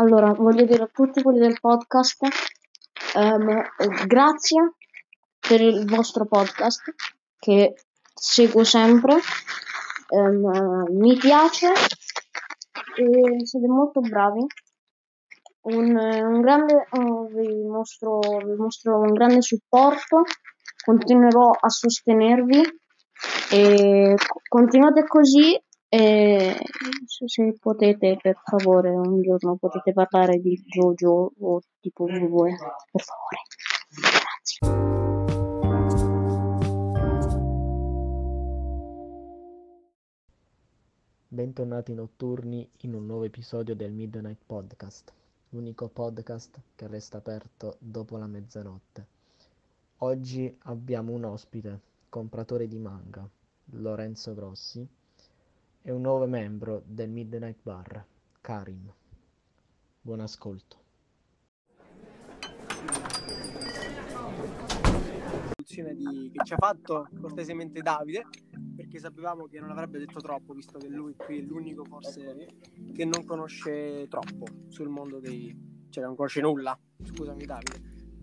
Allora, voglio dire a tutti quelli del podcast, ehm, grazie per il vostro podcast che seguo sempre, ehm, mi piace e siete molto bravi. Un, un grande, uh, vi, mostro, vi mostro un grande supporto, continuerò a sostenervi e continuate così e se potete per favore un giorno potete parlare di Jojo o tipo voi per favore. Grazie. Bentornati notturni in un nuovo episodio del Midnight Podcast, l'unico podcast che resta aperto dopo la mezzanotte. Oggi abbiamo un ospite, compratore di manga, Lorenzo Grossi, e un nuovo membro del Midnight Bar, Karim. Buon ascolto. Di, che ci ha fatto cortesemente Davide perché sapevamo che non avrebbe detto troppo visto che lui qui è l'unico forse che non conosce troppo sul mondo dei cioè non conosce nulla scusami Davide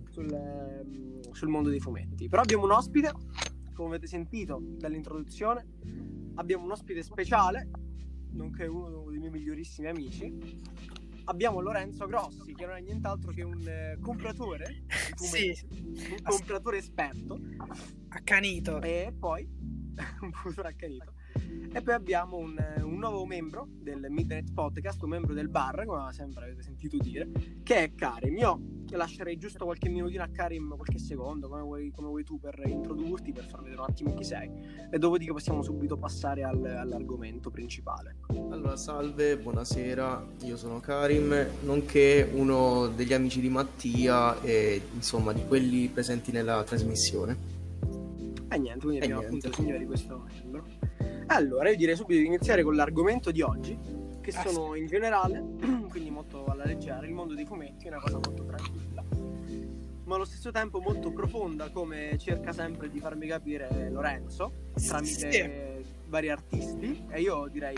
sul, ehm, sul mondo dei fumetti però abbiamo un ospite come avete sentito dall'introduzione abbiamo un ospite speciale, nonché uno dei miei migliorissimi amici. Abbiamo Lorenzo Grossi, che non è nient'altro che un eh, compratore, sì. un compratore esperto. Accanito. E poi, un futuro accanito. E poi abbiamo un, un, nuovo membro del Midnight Podcast, un membro del bar, come sempre avete sentito dire, che è Karim. Io lascerei giusto qualche minutino a Karim, qualche secondo, come vuoi, come vuoi tu, per introdurti, per far vedere un attimo chi sei. E dopodiché possiamo subito passare al, all'argomento principale. Allora, salve, buonasera, io sono Karim, nonché uno degli amici di Mattia e insomma di quelli presenti nella trasmissione. E niente, quindi abbiamo appunto il signore di questo membro. Allora, io direi subito di iniziare con l'argomento di oggi, che ah, sono in generale, quindi molto alla leggera, il mondo dei fumetti, una cosa molto tranquilla, ma allo stesso tempo molto profonda, come cerca sempre di farmi capire Lorenzo, tramite sì. vari artisti. E io direi,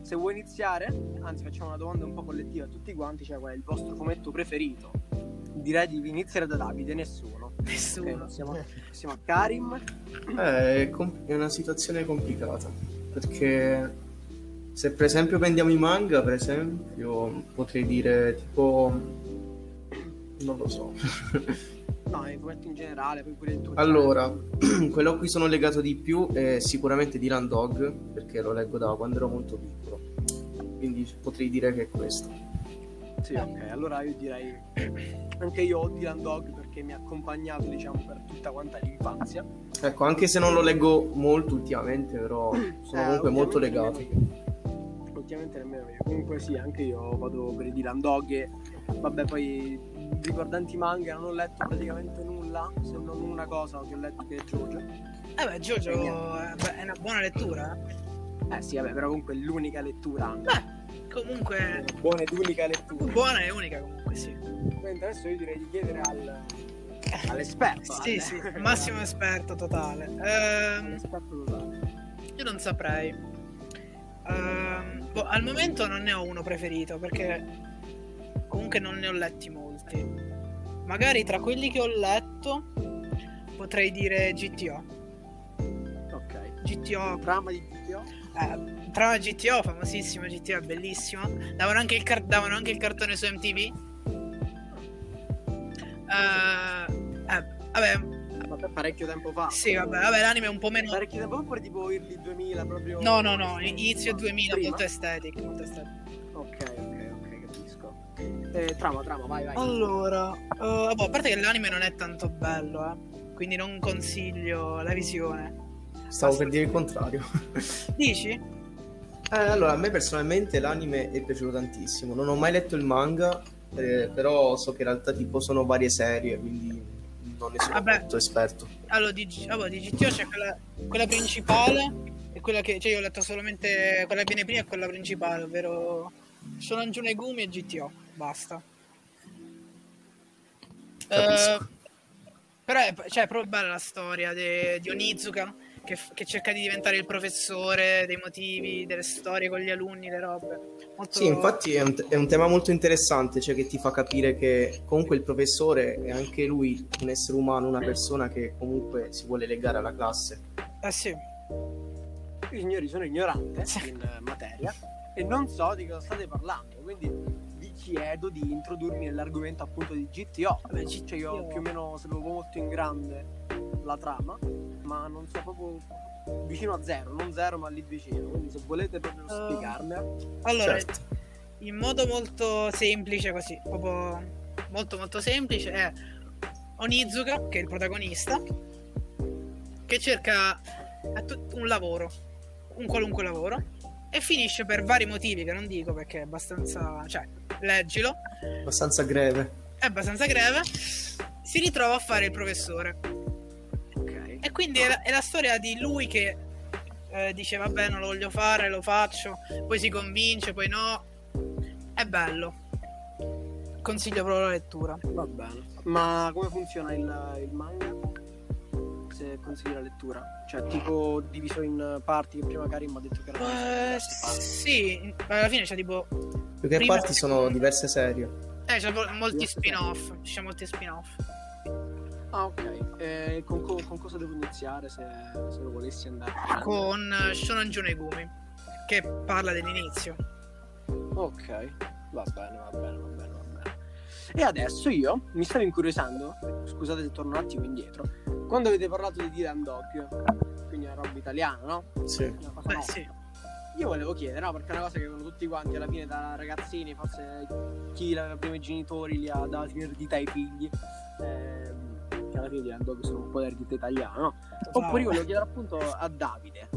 se vuoi iniziare, anzi facciamo una domanda un po' collettiva a tutti quanti, cioè qual è il vostro fumetto preferito? Direi di iniziare da Davide, nessuno. Nessuno. Okay, siamo, siamo, a Karim. Eh, è, com- è una situazione complicata perché se per esempio prendiamo i manga, per esempio, potrei dire tipo non lo so. no, i fumetti in generale, poi pure il tuo. Allora, quello a cui sono legato di più è sicuramente Dylan Dog, perché lo leggo da quando ero molto piccolo. Quindi potrei dire che è questo. Sì, ok, allora io direi anche io ho Dylan Dog perché mi ha accompagnato, diciamo, per tutta quanta l'infanzia. Ecco, anche se non lo leggo molto ultimamente, però sono eh, comunque molto legato. Ultimamente nemmeno io. Comunque sì, anche io vado per i Dylan Dog e vabbè, poi riguardanti manga non ho letto praticamente nulla, se non una cosa che ho letto che è Jojo. Eh beh, Jojo è una buona lettura. Eh sì, vabbè, però comunque è l'unica lettura. Beh Comunque. Buona ed unica lettura. Buona e unica comunque, sì. Mentre adesso io direi di chiedere al, all'esperto. sì, alle... sì, massimo esperto totale. Ehm, totale. Io non saprei. Ehm, boh, al momento non ne ho uno preferito perché comunque non ne ho letti molti. Magari tra quelli che ho letto potrei dire GTO. Ok. GTO. Trama di GTO? Eh, trama GTO, famosissima GTO, è bellissima. Davano anche il, car- davano anche il cartone su MTV. Uh, eh, eh, vabbè. Vabbè, parecchio tempo fa. Sì, vabbè, vabbè, l'anime è un po' meno. Parecchio tempo fa, oppure tipo Early 2000 proprio. No, no, no, inizio 2000, Prima? molto estetic, molto estetic. Ok, ok, ok, capisco. Eh, trama, trama, vai, vai. Allora, uh, boh, a parte che l'anime non è tanto bello, eh. Quindi non consiglio la visione. Stavo per dire il contrario. Dici? Eh, allora, a me personalmente l'anime è piaciuto tantissimo. Non ho mai letto il manga, eh, però so che in realtà tipo sono varie serie, quindi non ne sono Vabbè, molto esperto. Allora, di, allora, di GTO c'è quella, quella, principale e quella che... Cioè, io ho letto solamente quella che viene prima e quella principale, ovvero Shonan Gumi e GTO. Basta. Uh, però è, cioè, è proprio bella la storia de, di Onizuka che, che cerca di diventare il professore dei motivi, delle storie con gli alunni, le robe. Molto... Sì, infatti è un, è un tema molto interessante, cioè che ti fa capire che comunque il professore è anche lui un essere umano, una persona che comunque si vuole legare alla classe. Eh sì. Io, signori, sono ignorante in materia e non so di cosa state parlando, quindi chiedo di introdurmi nell'argomento appunto di GTO. Vabbè, Cioè io più o meno sapevo molto in grande la trama, ma non so proprio vicino a zero, non zero ma lì vicino. Quindi se volete proprio Eh, spiegarmela. Allora, Certo. in modo molto semplice, così, proprio molto molto semplice, è Onizuka, che è il protagonista, che cerca un lavoro, un qualunque lavoro, e finisce per vari motivi che non dico perché è abbastanza... cioè, leggilo, Abbastanza greve. è abbastanza greve, si ritrova a fare il professore. Ok. E quindi è la, è la storia di lui che eh, dice vabbè non lo voglio fare, lo faccio, poi si convince, poi no. È bello. Consiglio proprio la lettura. Va bene. Ma come funziona il, il manga? Se consigli la lettura? Cioè, tipo diviso in parti che prima Karim ha detto che erano Eh, diverse parti. sì, alla fine c'è tipo... Più che Prima- parti sono diverse serie. Eh, c'è mo- molti spin-off. Ci sono molti spin-off. Ah, ok. E con, co- con cosa devo iniziare se, se lo volessi andare? Con eh, Shonan Junegumi. Che parla dell'inizio. Ok, va bene, va bene. E adesso io mi stavo incuriosendo, scusate se torno un attimo indietro, quando avete parlato di Dylan Dog, quindi una roba italiana, no? Sì. Una cosa Beh sì. Io volevo chiedere, no? Perché è una cosa che con tutti quanti alla fine da ragazzini, forse chi aveva prima i genitori li ha dati in eredità ai figli. Ehm, che alla fine Dylan Dog sono un po' l'eredità italiana, no? Oppure io volevo chiedere appunto a Davide.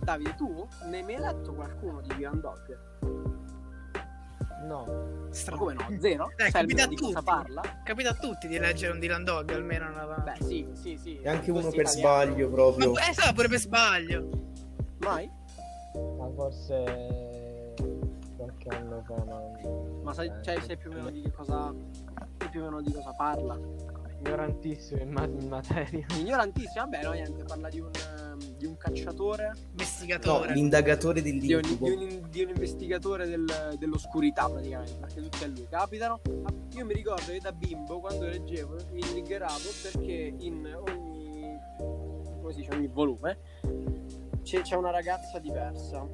Davide, tu ne hai mai letto qualcuno di Dylan Dog? No, Ma Strano. come no? Zero? Eh, Sai capita almeno di a cosa tutti. parla? Capita a tutti di leggere un Dylan Dog almeno una... Beh, sì, sì, sì. E anche uno per italiani. sbaglio Ma proprio. eh, sa, pure per sbaglio. Mai? ma forse qualche anno fa. Ma, Ma sai, eh, cioè, sai più o meno di che cosa. sai più o meno di cosa parla? Ignorantissimo in, ma- in materia. Ignorantissimo, vabbè, no, niente, parla di un, di un cacciatore, No, Investigatore. l'indagatore di un, dell'incubo. di un- di un investigatore del- dell'oscurità praticamente, perché tutti a lui capitano. Io mi ricordo che da bimbo, quando leggevo, mi triggeravo perché in ogni, come si dice, ogni volume c'è, c'è una ragazza diversa,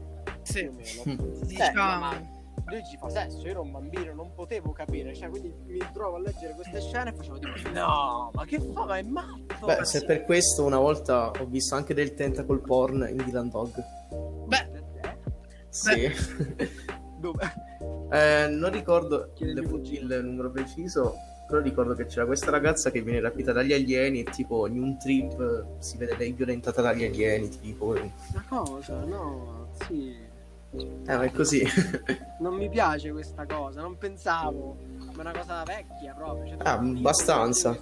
sì. più o meno. Diciamo... ma- lui ci fa sesso, io ero un bambino, non potevo capire, cioè quindi mi trovo a leggere queste scene e facevo tipo no, ma che fa, ma è matto. Beh, se sì." per questo una volta ho visto anche del tentacle porn in Dylan Dog. Beh, Sì. Dove? Eh, non ricordo il, il numero preciso, però ricordo che c'era questa ragazza che viene rapita dagli alieni e tipo in un trip si vede lei violentata dagli alieni, tipo... Ma cosa? No, sì. Ma è così. Non mi piace questa cosa, non pensavo. Ma è una cosa vecchia proprio. Cioè, Ah, dici abbastanza.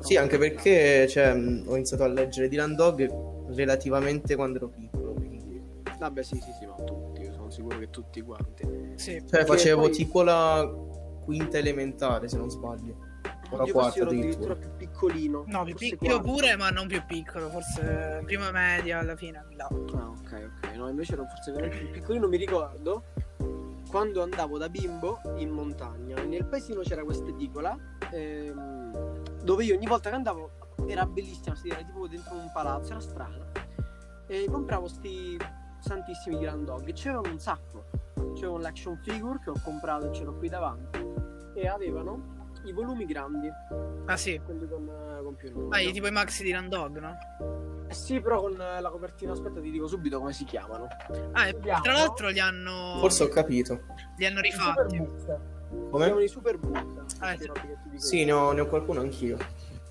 sì, anche perché cioè, ho iniziato a leggere Dylan Dog relativamente quando ero piccolo, quindi... Vabbè, sì, sì, sì, ma tutti, io sono sicuro che tutti quanti. sì. Cioè, facevo poi- tipo la quinta elementare, se non sbaglio. O la quarta addirittura più piccolino. No, più piccolo quarto. pure, ma non più piccolo, forse prima media alla fine. là. Ah, ok, ok. No, invece ero forse veramente più piccolino. Mi ricordo quando andavo da bimbo in montagna. Nel paesino c'era questa edicola ehm, dove io ogni volta che andavo era bellissima. Si era tipo dentro un palazzo, era strana. E compravo sti santissimi Grand Dog e c'erano un sacco. C'era l'action figure che ho comprato e ce l'ho qui davanti. E avevano i volumi grandi, Ah sì. quelli con, con più numeri. Ah, i- tipo i maxi di Landog, no? Eh sì, però con la copertina, aspetta, ti dico subito come si chiamano. Ah, e Vediamo. tra l'altro li hanno. Forse ho capito. li hanno rifatti. Come? chiamano i super book. Ah, sì. dico Sì, io. ne ho, ne ho qualcuno anch'io.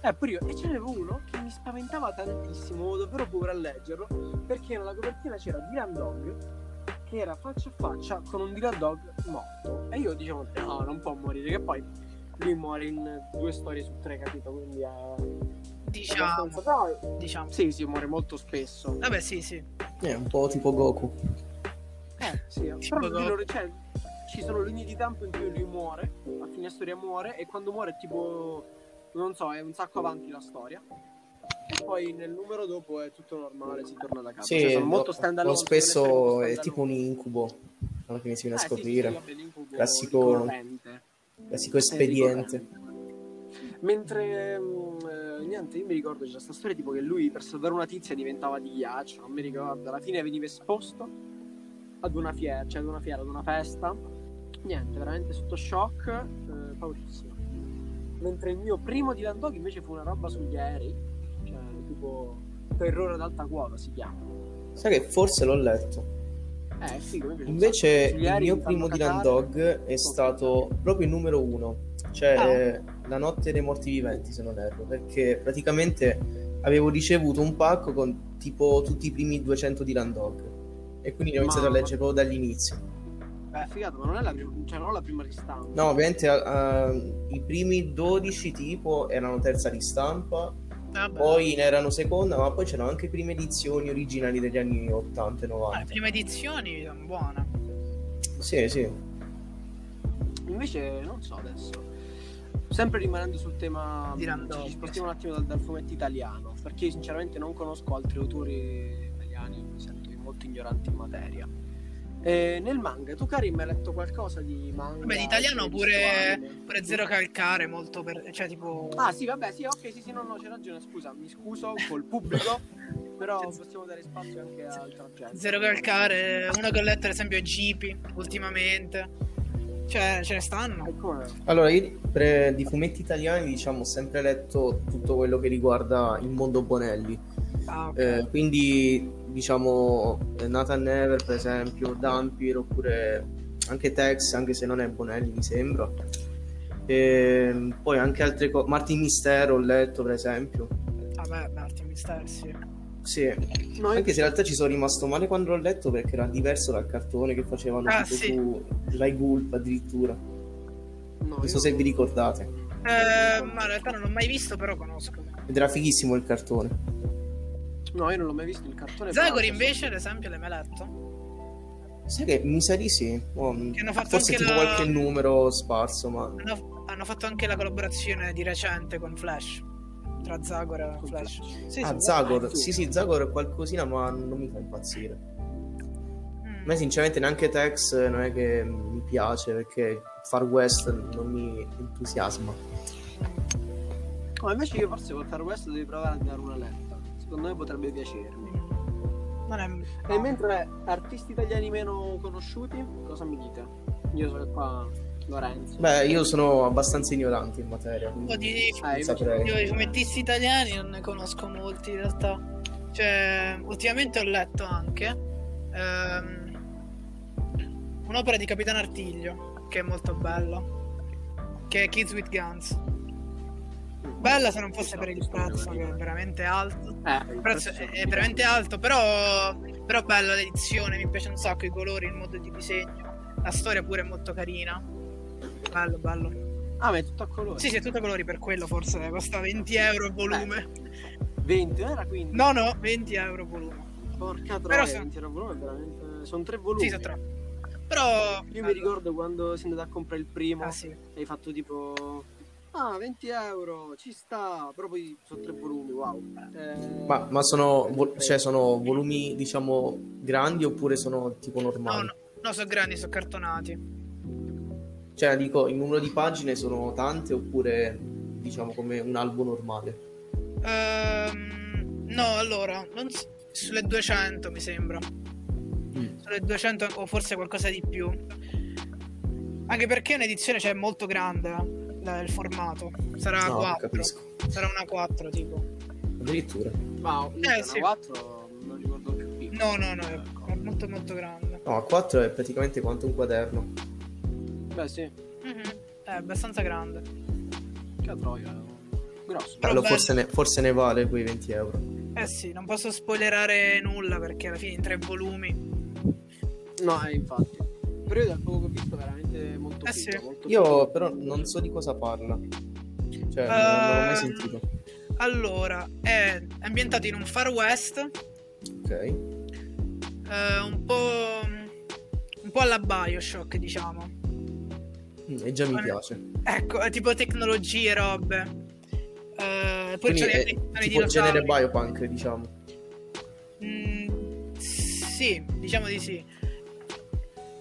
Eh, pure io. E ce n'avevo uno che mi spaventava tantissimo, avevo davvero paura a leggerlo, perché nella copertina c'era Dylan Dog, che era faccia a faccia con un Dylan Dog morto. E io dicevo, no, non può morire, che poi lui muore in due storie su tre, capito? Quindi è... Diciamo. abbastanza- Però, Diciamo. sì, sì, muore molto spesso. Vabbè, sì, sì. È un po' tipo Goku. Eh, sì, Tipo però lui dopo. lo- cioè, ci sono linee di tempo in cui lui muore, a fine storia muore, e quando muore è tipo, non so, è un sacco avanti la storia. e poi nel numero dopo è tutto normale, si torna da capo. Sì, Cioè, sono molto stand lo spesso è tipo un incubo alla fine si viene a scoprire. Classico- Classico espediente. Mentre mm, eh, niente, io mi ricordo c'è questa storia tipo che lui per salvare una tizia diventava di ghiaccio, non mi ricordo, alla fine veniva esposto ad una fiera, cioè ad una fiera, ad una festa. Niente, veramente sotto shock, eh, paurissimo. Mentre il mio primo Dylan Dog invece fu una roba sugli aerei, cioè tipo terrore ad alta quota si chiama. Sai che forse l'ho letto. Eh sì, Invece il mio primo Dylan. Dog è stato proprio il numero uno, cioè Ah. la notte dei morti viventi se non erro, perché praticamente avevo ricevuto un pacco con tipo tutti i primi 200 Dylan Dog e quindi ho iniziato a leggere proprio dall'inizio. Beh, figato, ma non è la prima, cioè non la prima ristampa. No, ovviamente ah, i primi 12 tipo erano terza ristampa, Vabbè. poi ne erano seconda, ma poi c'erano anche prime edizioni originali degli anni 80 e Ah, 90. le prime edizioni sono buone. Sì, sì. Invece, non so adesso. Sempre rimanendo sul tema, cioè, Dog, ci spostiamo un attimo dal, dal fumetto italiano. Perché sinceramente non conosco altri autori italiani, mi sento molto ignorante in materia. E nel manga, tu Karim hai letto qualcosa di manga? Vabbè, in italiano Hai visto pure, pure Zero Calcare, molto per... cioè tipo... Ah sì, vabbè, sì, ok, sì, sì, no, no, c'è ragione, scusa, mi scuso col pubblico, però possiamo dare spazio anche a altra gente. Zero Calcare, uno che ho letto ad esempio è Gipi, ultimamente. Cioè, ce ne stanno. Allora, io pre- di fumetti italiani, diciamo, ho sempre letto tutto quello che riguarda il mondo Bonelli. Ah, ok. Eh, quindi, diciamo, eh, Nathan Never, per esempio, Dampir, oppure anche Tex, anche se non è Bonelli, mi sembra. E poi anche altre cose. Martin Mistero ho letto, per esempio. Vabbè, Martin Mister, sì. Sì, No, io- anche se in realtà ci sono rimasto male quando l'ho letto perché era diverso dal cartone che facevano Ah, tipo sì. su Rai Gulp addirittura. no, Non io- so se vi ricordate. Eh, ma in realtà non l'ho mai visto, però conosco. Ed era fighissimo il cartone. No, io non l'ho mai visto il cartone. Zagor invece, ad esempio, l'hai mai letto? Sai che mi sa di sì. Oh, Che hanno fatto forse anche tipo la- qualche numero sparso, ma Hanno, hanno fatto anche la collaborazione di recente con Flash. Tra Zagor e Flash. Flash. Sì, Ah, sì. Zagor, sì. sì, Zagor è qualcosina, ma non mi fa impazzire. Mm. A me, sinceramente, neanche Tex non è che mi piace perché Far West non mi entusiasma. No, invece io forse con Far West devi provare a dare una letta. Secondo me potrebbe piacermi. Non è... E mentre artisti italiani meno conosciuti, cosa mi dite? Io sono qua Lorenzo. Beh, io sono abbastanza ignorante in materia. Un po' Quindi di... Ah. Io i fumettisti italiani non ne conosco molti in realtà. Cioè, ultimamente ho letto anche ehm, un'opera di Capitano Artiglio, che è molto bella, che è Kids with Guns. Bella se non fosse per il prezzo, che è veramente alto. Eh, Il prezzo è, è veramente alto, però, però bella l'edizione, mi piace un sacco i colori, il modo di disegno. La storia pure è molto carina. Bello, bello. Ah, ma è tutto a colori. Sì, sì, è tutto colori per quello forse costa 20 euro il volume. 20, non era 15. No, no, 20 euro volume. Porca troia, se- 20 euro volume, veramente. Sono tre volumi. Sì, sono tre. Però... Io mi ricordo quando sei andato a comprare il primo, Ah, sì. hai fatto tipo. Ah, 20 euro, ci sta. Però poi sono tre volumi, wow. Eh, Ma, ma sono, vo- cioè, sono volumi, diciamo, grandi oppure sono tipo No, normali? no, no, sono grandi, sono cartonati. Cioè, dico, il numero di pagine sono tante oppure, diciamo, come un albo normale? Ehm, no, allora, non s- sulle 200 mi sembra. Sulle 200 o forse qualcosa di più. Anche perché un'edizione c'è molto grande il formato. Sarà No, 4. capisco. Sarà una 4 tipo. Addirittura. Wow, Eh, una sì. 4 non ricordo più piccolo. No, no, no, è è molto molto grande. No, a 4 è praticamente quanto un quaderno. Beh, sì, Mhm, È abbastanza grande. che troia. Grosso. Però Allora, forse ne, forse ne vale quei 20 euro. Eh sì, non posso spoilerare nulla perché alla fine in tre volumi. No, eh, infatti. Però io dal poco che ho visto veramente molto Eh figo, sì. molto Io figo. però non so di cosa parla. Cioè, non, non l'ho mai Ehm, sentito. Allora, è ambientato in un Far West, Ok. eh, un po'. un po' alla Bioshock, diciamo. Mm, E già mi Con- piace. Ecco, è tipo tecnologie, robe. Eh, poi Quindi c'è è tipo genere biopunk, diciamo. Mm, sì, diciamo di sì.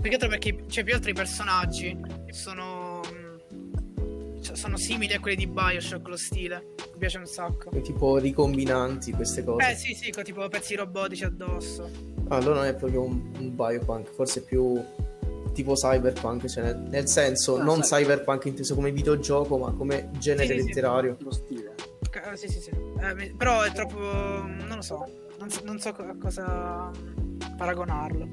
Più che altro perché c'è più altri personaggi che sono. mm, cioè, sono simili a quelli di Bioshock lo stile. Mi piace un sacco. È tipo ricombinanti queste cose. Eh sì, sì, con tipo pezzi robotici addosso. Ah, allora non è proprio un, un biopunk, forse più tipo cyberpunk, cioè nel, nel senso Ah, non sai. cyberpunk inteso come videogioco, ma come genere Sì, sì, sì. letterario. Lo stile. Ca- sì, sì, sì. Eh, però è troppo. Non lo so. Non so, non so a cosa mm, paragonarlo.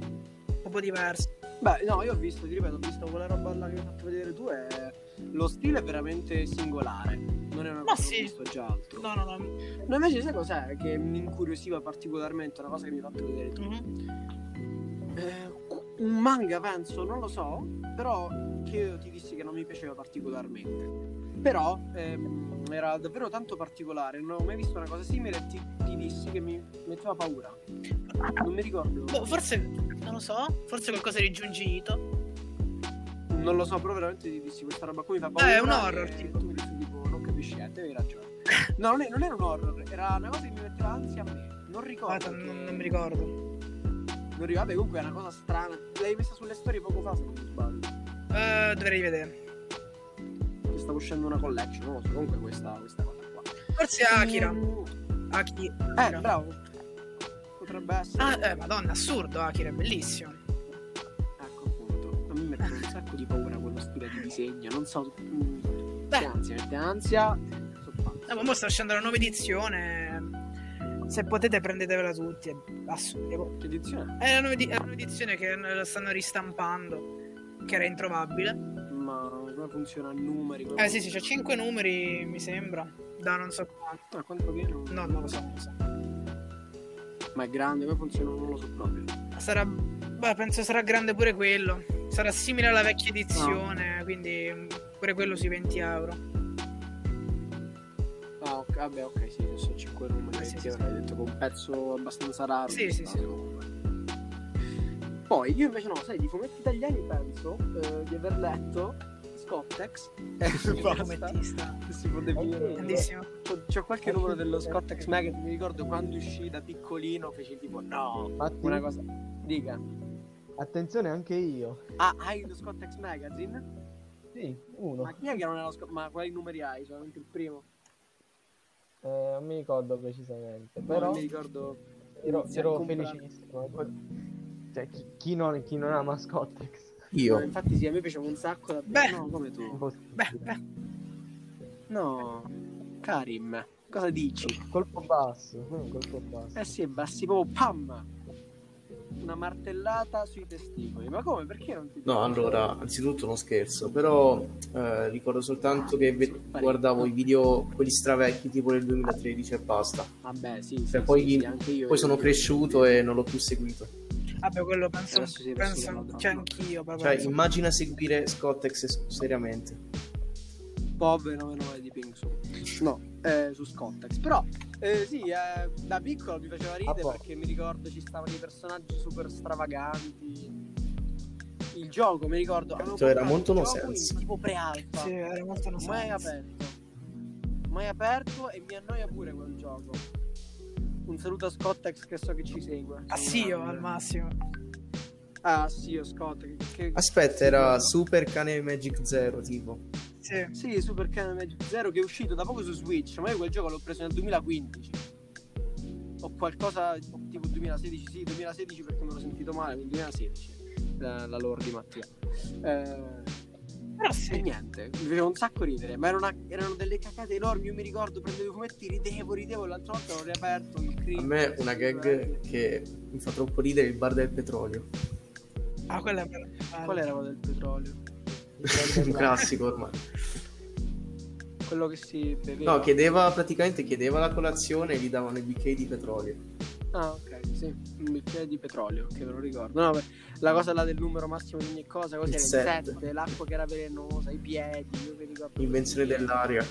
Un po' diverso. Beh, no, io ho visto, ti ripeto, ho visto quella roba là che mi hai fatto vedere tu e lo stile è veramente singolare. Non è una cosa che sì. ho visto già altro. No, no, no. No, invece sai cos'è che mi incuriosiva particolarmente, una cosa che mi hai fatto vedere tu? Mhm. Eh, un manga penso, non lo so, però che io ti dissi che non mi piaceva particolarmente. Però ehm, era davvero tanto particolare, non avevo mai visto una cosa simile e ti, ti dissi che mi metteva paura. Non mi ricordo. Boh, forse. Non lo so. Forse qualcosa di Junji Ito. Non lo so, però veramente ti dissi questa roba qui mi fa paura. Eh, è un horror, e tipo. Tu mi dissi tipo, non capisci niente, avevi ragione. No, non, è- non era un horror, era una cosa che mi metteva ansia a me. Non ricordo. Che- non, non mi ricordo. Non ricordo, vabbè, comunque è una cosa strana. L'hai messa sulle storie poco fa, se non mi sbaglio. Eh, dovrei vedere. Che stava uscendo una collection, non lo so, comunque questa, questa cosa qua. Forse Akira. Mm, Aki- Eh, bravo. Potrebbe essere. Ah, eh, madonna, assurdo. Akira è bellissimo. Ecco appunto. A me mette un sacco di paura quello stile di disegno. Non so. mm, Beh. Ansia, mette ansia. Eh, ma mo sta uscendo la nuova edizione. Se potete prendetevela tutti. È assurdo. Che edizione? È la nuova, edi- è la nuova edizione che la stanno ristampando. Che era introvabile. Ma come funziona i numeri? Eh sì, sì, c'è 5 numeri, mi sembra. Da non so quanto. Ah, quanto viene? No, non lo so, non lo so. Ma è grande, come funziona? Non lo so proprio. Sarà. Beh, penso sarà grande pure quello. Sarà simile alla vecchia edizione, quindi mm, pure quello sui 20 euro. Ah, ok, vabbè, ok, sì, sono 5 numeri. Eh, sì, sì, sì, hai detto con un pezzo abbastanza raro. Sì, sì, sì. Poi io invece no, sai, di fumetti italiani penso eh, di aver letto Scottex. Eh. Che si può definire. Grandissimo. C'è qualche numero dello Scottex Magazine, mi ricordo quando uscì da piccolino, feci tipo no, Infatti, una cosa. Dica. attenzione anche io. Ah, hai lo Scottex Magazine? Sì, uno. Ma chi è che non è lo Scottex? Ma quali numeri hai? Solamente il primo? Eh, non mi ricordo precisamente, però non mi ricordo. ero, ero felicissimo. Cioè, chi, chi non, chi non ama Scottex? No, Io. infatti sì, a me piaceva un sacco da Beh. No, come tu. Beh, beh. No. Karim, cosa dici? Colpo basso, un colpo basso. Eh sì, bassi proprio pam! Una martellata sui testicoli. Ma come? Perché non ti No, allora, anzitutto uno scherzo, però eh, ricordo soltanto che ve- guardavo i video, quelli stravecchi, tipo del 2013 e basta. Vabbè, sì, sì, sì, poi- sì, anche io. Poi sono cresciuto e non l'ho più seguito. Vabbè, quello penso, penso che no? anch'io. Cioè, penso. immagina seguire Scottex seriamente. Povero 99 di Pink su. No, eh, su Scottex. Però, eh, sì, eh, da piccolo mi faceva ridere Ah, boh. perché mi ricordo ci stavano i personaggi super stravaganti. Il gioco, mi ricordo. Cioè, era molto nonsense. in Tipo pre-alfa. Sì, era molto non mai aperto. Mai aperto e mi annoia pure quel gioco. Un saluto a Scottex che so che ci segue. Ah sì, io al massimo. Ah sì, io Scott. Che... Aspetta, era Super Cane Magic Zero, tipo. Sì. Sì, Super Canon Magic Zero che è uscito da poco su Switch, ma io quel gioco l'ho preso nel 2015. O qualcosa tipo 2016, sì, 2016 perché me l'ho sentito male, nel 2016. La, la lore di Mattia. Eh, Però e sì. niente, mi faceva un sacco ridere, ma erano, erano delle cacate enormi, io mi ricordo, prendevo i fumetti, ridevo, ridevo, l'altra volta l'ho riaperto, il cringe, A me una gag che mi fa troppo ridere è il bar del petrolio. Ah, quella è bella. Qual era quello del petrolio? Un classico ormai. Quello che si beveva? No, chiedeva praticamente chiedeva la colazione e gli davano i bicchieri di petrolio. Ah, ok, sì, un bicchiere di petrolio, che me lo ricordo. No, beh, la cosa là del numero massimo di ogni cosa, così Il era il sette. 7, l'acqua che era velenosa, i piedi, io mi ricordo. Invenzione dell'aria.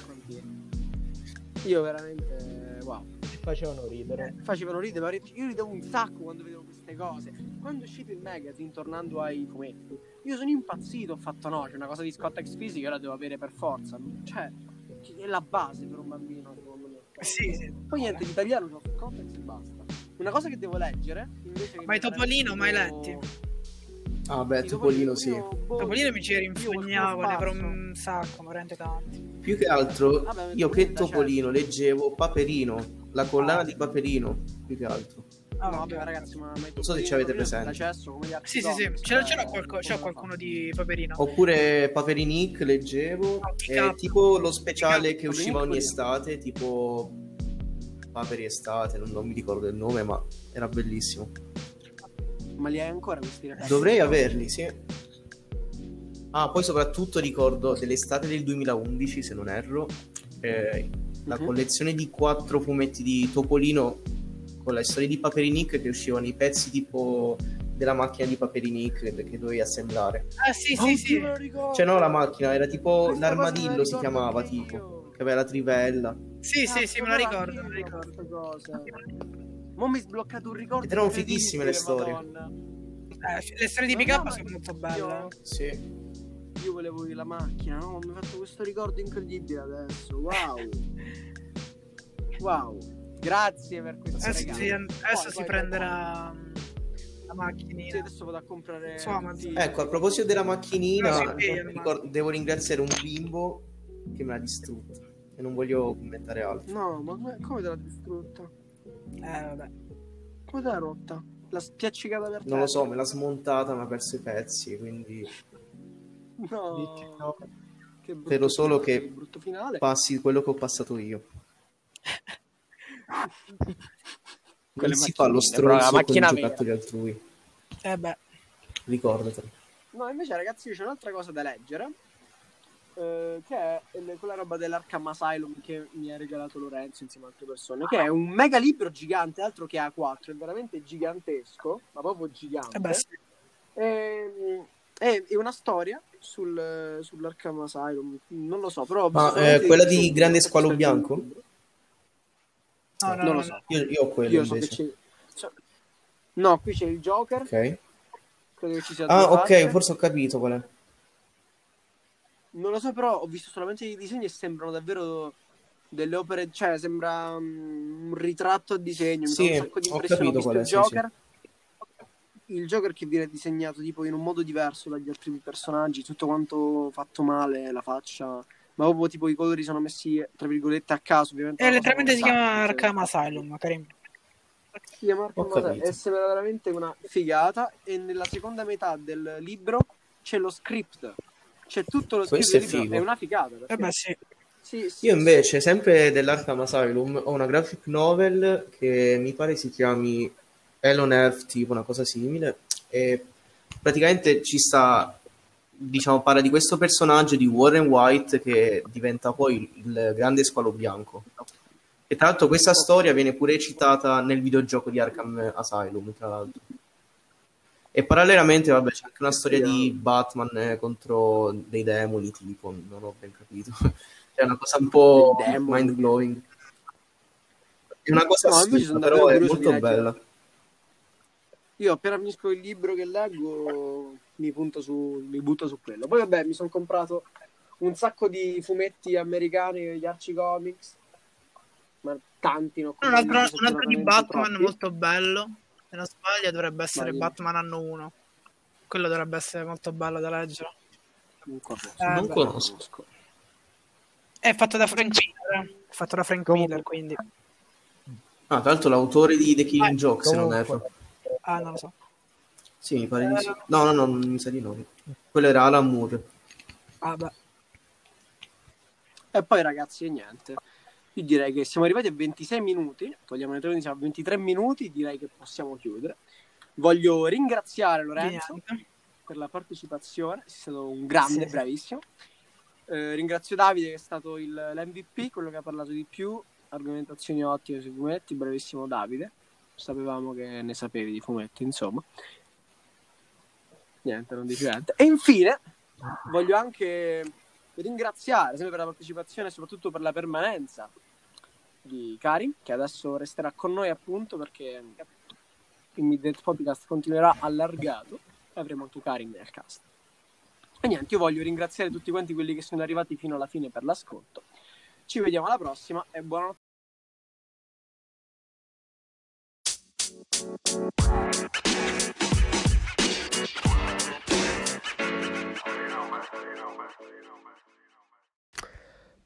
Io veramente, wow. Ti facevano ridere. Facevano ridere, ma io ridevo un sacco quando vedevo queste cose. Quando è uscito il magazine, tornando ai fumetti, io sono impazzito, ho fatto no, c'è una cosa di Scott X fisica, la devo avere per forza. Cioè, è la base per un bambino, secondo Sì, sì. Poi niente, l'italiano c'ho Cotex e basta. Una cosa che devo leggere, che Ma i Topolino, mai piaciuto- letti? Ah, beh, I Topolino sì. boh, Topolino mi ci rinfognavo, ne avrò un sacco, ma veramente tanti. Più che altro, Vabbè, io che Topolino leggevo Paperino, la collana Ah. di Paperino, più che altro. Ah, No, vabbè, ragazzi, ma, ma Non so se ci Topolino avete presente. cesso, come gli altri Sì, sì, sì, comics, ce l'ho, cioè, ce l'ho qualco- come qualcuno di Paperino. Oppure Paperinic leggevo, Ah, pick e up. tipo lo speciale che usciva ogni estate, tipo Paperi Estate, non, non mi ricordo il nome, ma era bellissimo. Ma li hai ancora questi ragazzi? Dovrei averli, sì. Ah, poi soprattutto ricordo dell'estate del 2011, se non erro, eh, la Mhm. collezione di quattro fumetti di Topolino con la storia di Paperinic che uscivano i pezzi tipo della macchina di Paperinic che dovevi assemblare. Ah, sì, Oddio, sì, sì. Cioè no, la macchina, era tipo Questa l'armadillo si chiamava tipo, che aveva la trivella. Sì, sì, sì, me Cazzo, ricordo, me anch'io ricordo. cosa. Mo mi sbloccato un ricordo. Erano fighissime le storie. Eh, le storie di pick up sono molto io- belle. Sì. Io volevo la macchina, no? Mi hai fatto questo ricordo incredibile adesso. Wow. wow. Grazie per questo Adesso, regalo. si, adesso Poi- si poi- prenderà mm, la Sì, macchinina. adesso vado a comprare tutti- Ecco, a proposito della macchinina, No, sì, sì, ricor- devo ringraziare un bimbo che me l'ha distrutta e non voglio commentare altro. No, ma come, come te l'ha distrutta? Eh, vabbè. Come te l'ha rotta? L'ha spiaccicata per Non lo terra? so, me l'ha smontata, ma ha perso i pezzi, quindi No. Che brutto Spero solo finale, che- brutto finale. passi quello che ho passato io. Quelle si fa lo stronzo con i macchina vera. giocattoli altrui, Eh beh. ricordatelo. No, invece, ragazzi, c'è un'altra cosa da leggere. Eh, che è quella roba dell'Arkham Asylum che mi ha regalato Lorenzo insieme ad altre persone. Che è un mega libro gigante, altro che A4, è veramente gigantesco, ma proprio gigante. Eh beh, sì. Ehm, È, è una storia sul, sull'Arkham Asylum. Non lo so, però. Ma eh, quella di Grande Squalo Bianco? No, no, Non no, lo so. Io, io ho quello Io so che invece. c'è. cioè- No, qui c'è il Joker. Ok. Credo che ci sia Ah, ok, facce. forse ho capito qual è. Non lo so, però ho visto solamente i disegni e sembrano davvero delle opere, cioè sembra mm, un ritratto a disegno, mi Sì, fa un sacco di ho impressione. Ho capito visto qual è, il sì, Joker. Il Joker che viene disegnato tipo in un modo diverso dagli altri personaggi, tutto quanto fatto male, la faccia, ma proprio tipo i colori sono messi tra virgolette a caso, ovviamente. Eh, è una cosa letteralmente si come chiama cioè- Arkham Asylum, Karim. si chiama Arkham Ho Asylum, e sembra veramente una figata e nella seconda metà del libro c'è lo script. C'è tutto lo Questo è libro, è una figata. perché- Eh beh, sì. Sì, sì, Io invece, sempre dell'Arkham Asylum, ho una graphic novel che mi pare si chiami Elon Earth, tipo una cosa simile, e praticamente ci sta, diciamo, parla di questo personaggio di Warren White che diventa poi il grande squalo bianco. E tra l'altro questa storia viene pure citata nel videogioco di Arkham Asylum, tra l'altro. E parallelamente, vabbè, c'è anche una storia di Batman eh, contro dei demoni, tipo, non ho ben capito. È una cosa un po' mind blowing. È una cosa No, assurda, sono però è molto bella. Io appena finisco il libro che leggo mi punto su mi butto su quello. Poi vabbè, mi sono comprato un sacco di fumetti americani, gli Archie Comics. Ma tanti, no? Un altro, un altro di Batman troppi. molto bello. Se non sbaglio dovrebbe essere Vai. Batman anno 1. Quello dovrebbe essere molto bello da leggere. Non conosco. Eh, non conosco. È fatto da Frank Miller. È fatto da Frank Comunque- Miller, quindi. Ah, tra l'altro l'autore di The Killing Eh, Joke, se non erro. Ah, non lo so. Sì, mi pare di sì. No, no, no, non mi sa di no. Quello era Alan Moore. Ah, beh. E poi ragazzi, e niente. Io direi che siamo arrivati a 26 minuti, togliamo le 13, siamo a 23 minuti, direi che possiamo chiudere. Voglio ringraziare Lorenzo Niente. per la partecipazione, sei stato un grande, Sì. bravissimo. Eh, ringrazio Davide che è stato il, l'MVP, quello che ha parlato di più, argomentazioni ottime sui fumetti, bravissimo Davide. Sapevamo che ne sapevi di fumetti, insomma. Niente, non dice niente. E infine voglio anche ringraziare sempre per la partecipazione e soprattutto per la permanenza di Karim, che adesso resterà con noi appunto perché il Midnight Podcast continuerà allargato e avremo anche Karim nel cast. E niente, io voglio ringraziare tutti quanti quelli che sono arrivati fino alla fine per l'ascolto. Ci vediamo alla prossima e buonanotte.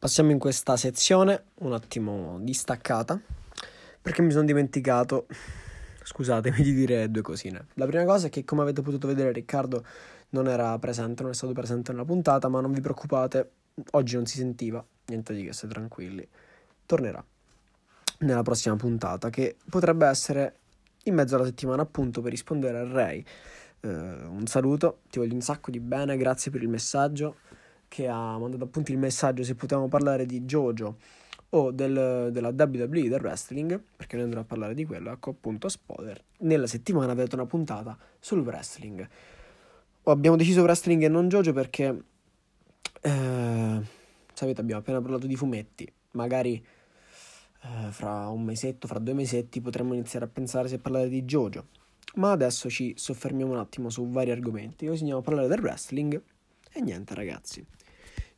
Passiamo in questa sezione un attimo distaccata perché mi sono dimenticato, scusatemi di dire due cosine. La prima cosa è che come avete potuto vedere Riccardo non era presente, non è stato presente nella puntata, ma non vi preoccupate, oggi non si sentiva, niente di che, state tranquilli. Tornerà nella prossima puntata che potrebbe essere in mezzo alla settimana appunto per rispondere a Ray. Uh, un saluto, ti voglio un sacco di bene, grazie per il messaggio che ha mandato appunto il messaggio se potevamo parlare di Jojo o del, della WWE del wrestling, perché noi andremo a parlare di quello, ecco appunto spoiler. Nella settimana avete una puntata sul wrestling. O abbiamo deciso wrestling e non Jojo perché eh, sapete abbiamo appena parlato di fumetti, magari eh, fra un mesetto, fra due mesetti potremmo iniziare a pensare se parlare di Jojo. Ma adesso ci soffermiamo un attimo su vari argomenti. Oggi andiamo a parlare del wrestling e niente ragazzi.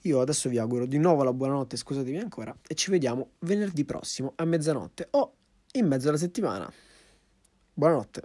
Io adesso vi auguro di nuovo la buonanotte, scusatevi ancora, e ci vediamo venerdì prossimo a mezzanotte o in mezzo alla settimana. Buonanotte.